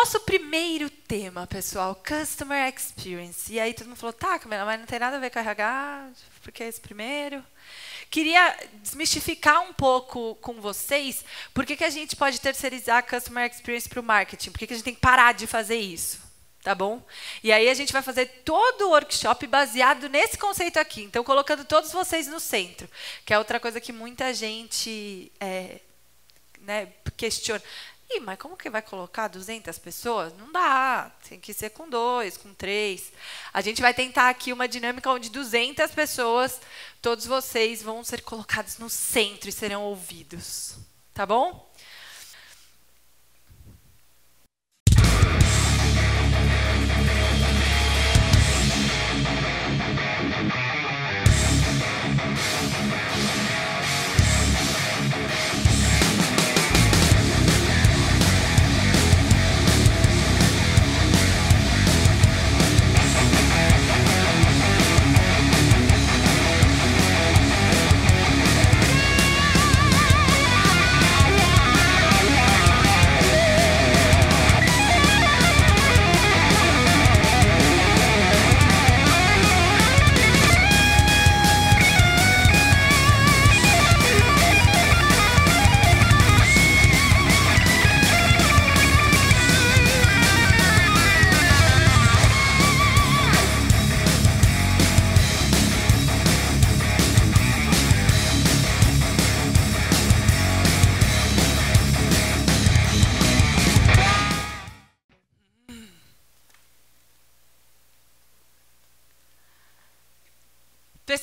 Nosso primeiro tema, pessoal, Customer Experience. E aí todo mundo falou, tá, Camila, mas não tem nada a ver com RH, porque é esse primeiro. Queria desmistificar um pouco com vocês por que, que a gente pode terceirizar Customer Experience para o marketing, por que, que a gente tem que parar de fazer isso. Tá bom? E aí a gente vai fazer todo o workshop baseado nesse conceito aqui. Então, colocando todos vocês no centro, que é outra coisa que muita gente é, né, questiona. Ih, mas como que vai colocar 200 pessoas? Não dá, tem que ser com dois, com três. A gente vai tentar aqui uma dinâmica onde 200 pessoas, todos vocês vão ser colocados no centro e serão ouvidos. Tá bom?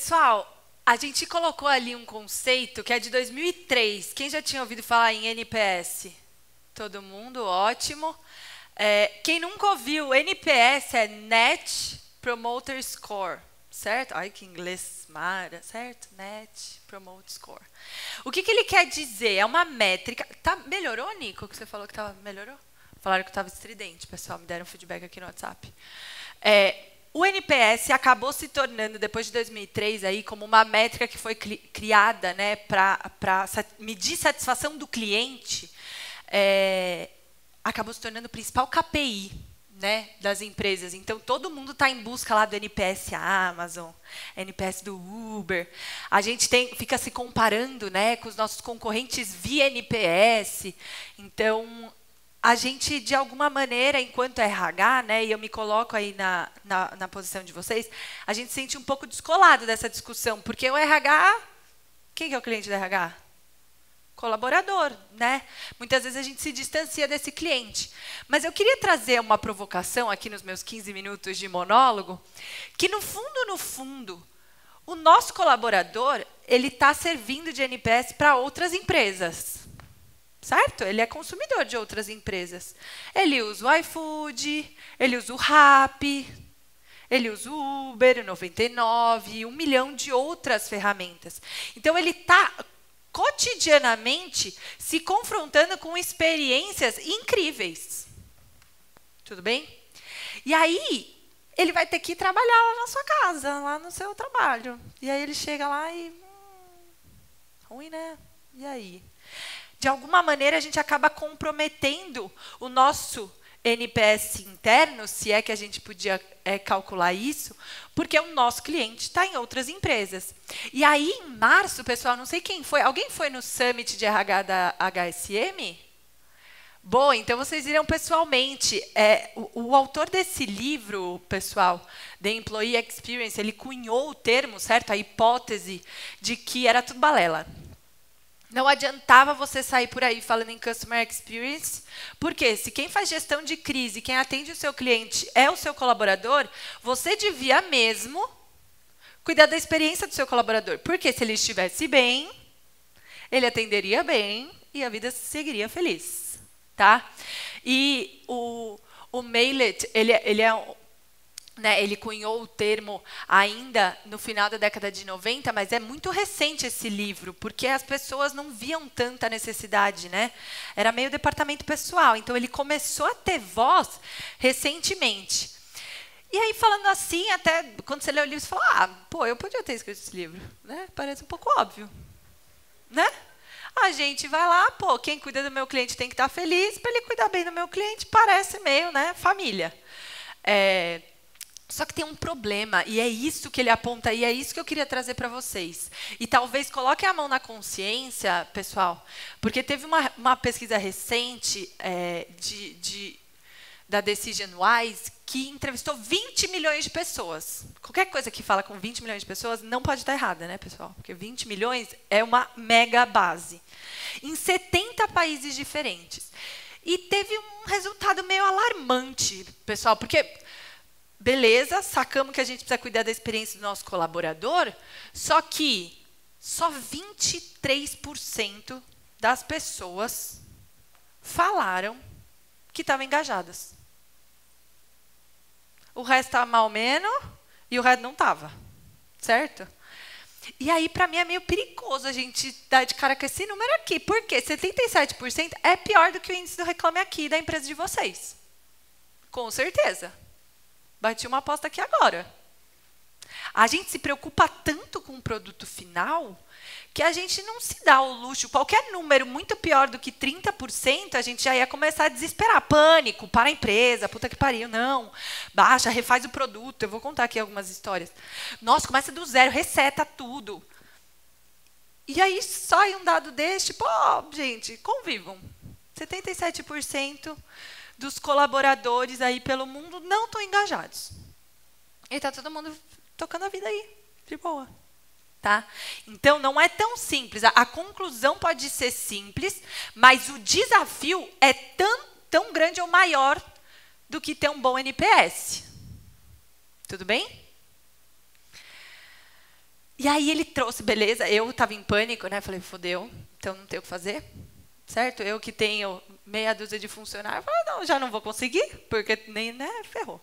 Pessoal, a gente colocou ali um conceito que é de 2003. Quem já tinha ouvido falar em NPS? Todo mundo, ótimo. É, quem nunca ouviu, NPS é Net Promoter Score, certo? Ai, que inglês mara, certo? Net Promoter Score. O que, que ele quer dizer? É uma métrica. Tá, melhorou, Nico, que você falou que tava, melhorou? Falaram que estava estridente, pessoal, me deram feedback aqui no WhatsApp. É, o NPS acabou se tornando, depois de 2003, aí, como uma métrica que foi criada né, para medir satisfação do cliente, é, acabou se tornando o principal KPI né, das empresas. Então, todo mundo está em busca lá do NPS Amazon, NPS do Uber. A gente tem, fica se comparando né, com os nossos concorrentes via NPS. Então, a gente, de alguma maneira, enquanto RH, né, e eu me coloco aí na, na, na, posição de vocês, a gente sente um pouco descolado dessa discussão, porque o RH, quem é o cliente do RH? Colaborador, né? Muitas vezes a gente se distancia desse cliente. Mas eu queria trazer uma provocação aqui nos meus 15 minutos de monólogo, que no fundo, no fundo, o nosso colaborador, ele está servindo de NPS para outras empresas certo? Ele é consumidor de outras empresas. Ele usa o iFood, ele usa o Rappi, ele usa o Uber, o 99, um milhão de outras ferramentas. Então, ele está cotidianamente se confrontando com experiências incríveis. Tudo bem? E aí, ele vai ter que trabalhar lá na sua casa, lá no seu trabalho. E aí ele chega lá e. Hum, ruim, né? E aí? De alguma maneira a gente acaba comprometendo o nosso NPS interno, se é que a gente podia é, calcular isso, porque o nosso cliente está em outras empresas. E aí, em março, pessoal, não sei quem foi, alguém foi no Summit de RH da HSM? Bom, então vocês irão pessoalmente. É, o, o, autor desse livro, pessoal, The Employee Experience, ele cunhou o termo, certo? A hipótese de que era tudo balela. Não adiantava você sair por aí falando em customer experience, porque se quem faz gestão de crise, quem atende o seu cliente é o seu colaborador, você devia mesmo cuidar da experiência do seu colaborador. Porque se ele estivesse bem, ele atenderia bem e a vida seguiria feliz, tá? E o, o Mailet, ele, ele é né, ele cunhou o termo ainda no final da década de 90, mas é muito recente esse livro, porque as pessoas não viam tanta necessidade, né? Era meio departamento pessoal, então ele começou a ter voz recentemente. E aí, falando assim, até quando você lê o livro, você fala, ah, pô, eu podia ter escrito esse livro, né? Parece um pouco óbvio, né? a gente vai lá, pô, quem cuida do meu cliente tem que estar feliz, para ele cuidar bem do meu cliente, parece meio, né, família. É, só que tem um problema, e é isso que ele aponta, e é isso que eu queria trazer para vocês. E talvez coloquem a mão na consciência, pessoal, porque teve uma, uma pesquisa recente é, de, de, da Decision Wise que entrevistou 20 milhões de pessoas. Qualquer coisa que fala com 20 milhões de pessoas não pode estar errada, né, pessoal? Porque 20 milhões é uma mega base. Em 70 países diferentes. E teve um resultado meio alarmante, pessoal, porque beleza, sacamos que a gente precisa cuidar da experiência do nosso colaborador, só que só 23% das pessoas falaram que estavam engajadas. O resto estava mal menos e o resto não estava. Certo? E aí, para mim, é meio perigoso a gente dar de cara com esse número aqui. Por quê? 77% é pior do que o índice do Reclame Aqui da empresa de vocês. Com certeza. Bati uma aposta aqui agora. A gente se preocupa tanto com o produto final que a gente não se dá o luxo. Qualquer número muito pior do que 30%, a gente já ia começar a desesperar. Pânico para a empresa, puta que pariu, não. Baixa, refaz o produto. Eu vou contar aqui algumas histórias. Nossa, começa do zero, reseta tudo. E aí sai um dado deste, pô, gente, convivam. 77% dos colaboradores aí pelo mundo não estão engajados. E está todo mundo tocando a vida aí, de boa. Tá? Então, não é tão simples. A, a, conclusão pode ser simples, mas o desafio é tão, tão grande ou maior do que ter um bom NPS. Tudo bem? E aí ele trouxe, beleza, eu estava em pânico, né? Falei, fodeu, então não tenho o que fazer. Certo? Eu que tenho meia dúzia de funcionários, falei, não, já não vou conseguir, porque nem, né, ferrou.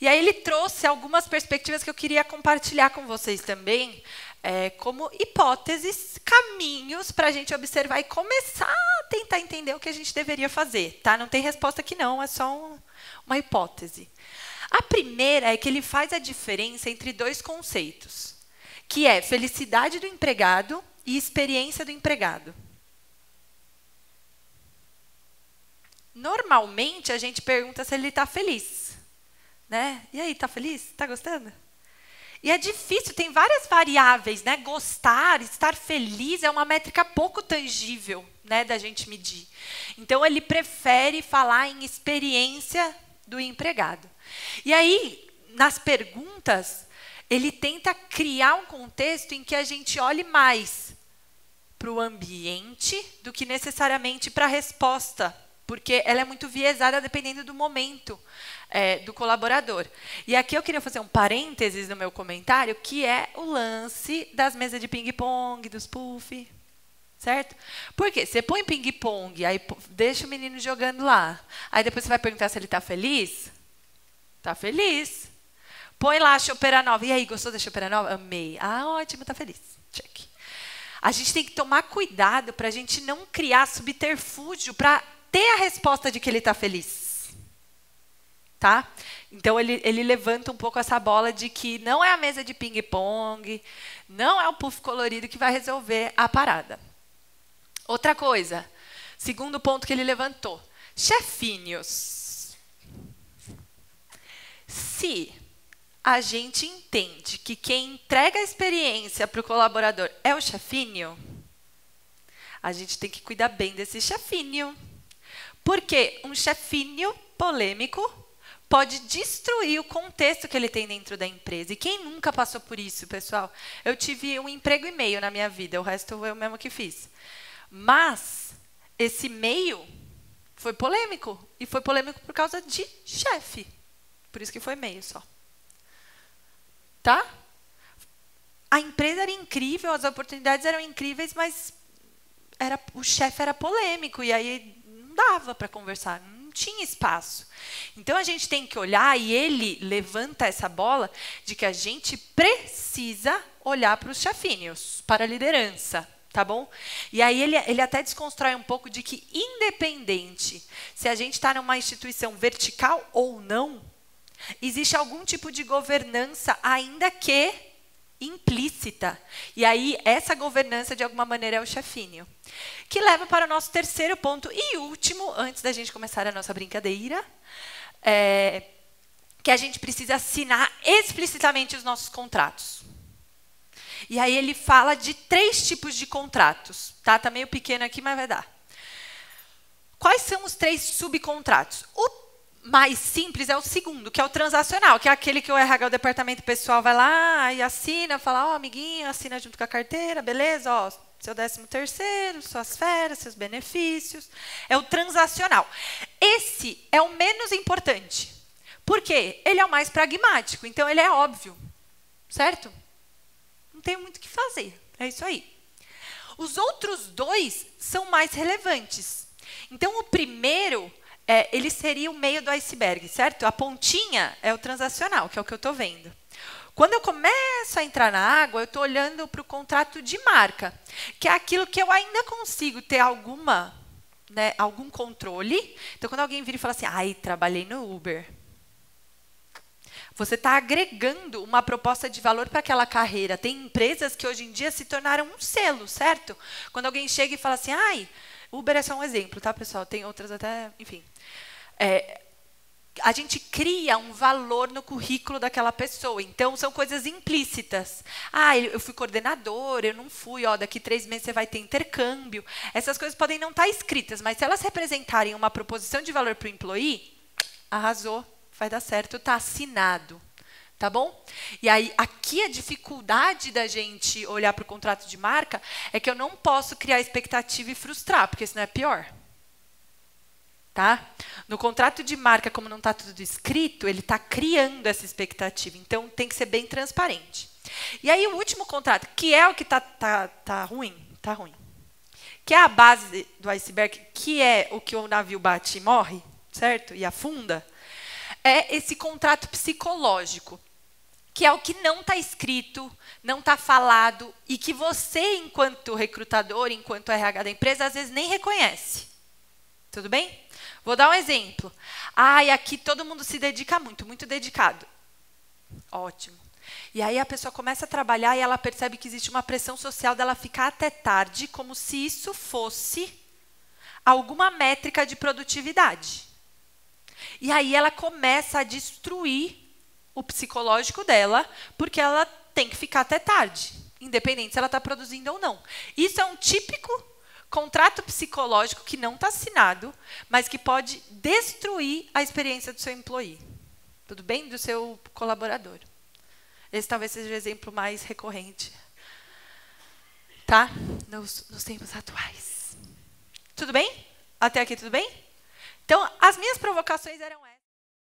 E aí ele trouxe algumas perspectivas que eu queria compartilhar com vocês também, é, como hipóteses, caminhos para a gente observar e começar a tentar entender o que a gente deveria fazer. Tá? Não tem resposta aqui não, é só um, uma hipótese. A primeira é que ele faz a diferença entre dois conceitos, que é felicidade do empregado e experiência do empregado. Normalmente a gente pergunta se ele está feliz, né? E aí, está feliz? Está gostando? E é difícil, tem várias variáveis, né? Gostar, estar feliz é uma métrica pouco tangível, né, da gente medir. Então ele prefere falar em experiência do empregado. E aí, nas perguntas, ele tenta criar um contexto em que a gente olhe mais para o ambiente do que necessariamente para a resposta porque ela é muito viesada dependendo do momento é, do colaborador. E aqui eu queria fazer um parênteses no meu comentário, que é o lance das mesas de ping-pong, dos puff. Certo? Porque você põe ping-pong, aí deixa o menino jogando lá. Aí depois você vai perguntar se ele está feliz? Está feliz. Põe lá a chopeira nova. E aí, gostou da chopeira nova? Amei. Ah, ótimo, está feliz. Check. A gente tem que tomar cuidado para a gente não criar subterfúgio para ter a resposta de que ele está feliz. Tá? Então ele, ele levanta um pouco essa bola de que não é a mesa de ping-pong, não é o puff colorido que vai resolver a parada. Outra coisa, segundo ponto que ele levantou: chefinhos. Se a gente entende que quem entrega a experiência para o colaborador é o chefinho, a gente tem que cuidar bem desse chefinho. Porque um chefinho polêmico pode destruir o contexto que ele tem dentro da empresa. E quem nunca passou por isso, pessoal? Eu tive um emprego e meio na minha vida, o resto eu mesmo que fiz. Mas esse meio foi polêmico. E foi polêmico por causa de chefe. Por isso que foi meio só. Tá? A empresa era incrível, as oportunidades eram incríveis, mas era, o chefe era polêmico. E aí dava para conversar, não tinha espaço. Então a gente tem que olhar e ele levanta essa bola de que a gente precisa olhar para os chefínios, para a liderança, tá bom? E aí ele, ele até desconstrói um pouco de que independente se a gente está numa instituição vertical ou não, existe algum tipo de governança, ainda que implícita. E aí, essa governança, de alguma maneira, é o chefinho. Que leva para o nosso terceiro ponto e último, antes da gente começar a nossa brincadeira, é, que a gente precisa assinar explicitamente os nossos contratos. E aí ele fala de três tipos de contratos. Tá, tá meio pequeno aqui, mas vai dar. Quais são os três subcontratos? O mais simples é o segundo, que é o transacional, que é aquele que o RH, o departamento pessoal, vai lá e assina, fala, ó, oh, amiguinho, assina junto com a carteira, beleza, ó, seu décimo terceiro, suas férias, seus benefícios. É o transacional. Esse é o menos importante. Por quê? Ele é o mais pragmático, então ele é óbvio, certo? Não tem muito o que fazer, é isso aí. Os outros dois são mais relevantes. Então, o primeiro é, ele seria o meio do iceberg, certo? A pontinha é o transacional, que é o que eu estou vendo. Quando eu começo a entrar na água, eu estou olhando para o contrato de marca, que é aquilo que eu ainda consigo ter alguma, né, algum controle. Então, quando alguém vira e fala assim, ai, trabalhei no Uber. Você está agregando uma proposta de valor para aquela carreira. Tem empresas que hoje em dia se tornaram um selo, certo? Quando alguém chega e fala assim, ai, Uber é só um exemplo, tá, pessoal? Tem outras até, enfim. É, a gente cria um valor no currículo daquela pessoa. Então, são coisas implícitas. Ah, eu fui coordenador, eu não fui, ó, daqui três meses você vai ter intercâmbio. Essas coisas podem não estar tá escritas, mas se elas representarem uma proposição de valor para o employee, arrasou, vai dar certo, está assinado. Tá bom? E aí, aqui a dificuldade da gente olhar para o contrato de marca é que eu não posso criar expectativa e frustrar, porque senão é pior. Tá? No contrato de marca, como não está tudo escrito, ele está criando essa expectativa. Então, tem que ser bem transparente. E aí, o último contrato, que é o que está tá, tá ruim, tá ruim, que é a base do iceberg, que é o que o navio bate e morre, certo? E afunda, é esse contrato psicológico que é o que não está escrito, não está falado e que você, enquanto recrutador, enquanto RH da empresa, às vezes nem reconhece. Tudo bem? Vou dar um exemplo. Ah, e aqui todo mundo se dedica muito, muito dedicado. Ótimo. E aí a pessoa começa a trabalhar e ela percebe que existe uma pressão social dela ficar até tarde, como se isso fosse alguma métrica de produtividade. E aí ela começa a destruir o psicológico dela, porque ela tem que ficar até tarde, independente se ela está produzindo ou não. Isso é um típico contrato psicológico que não está assinado, mas que pode destruir a experiência do seu employee. Tudo bem? Do seu colaborador. Esse talvez seja o exemplo mais recorrente. Tá? Nos, nos tempos atuais. Tudo bem? Até aqui tudo bem? Então, as minhas provocações eram.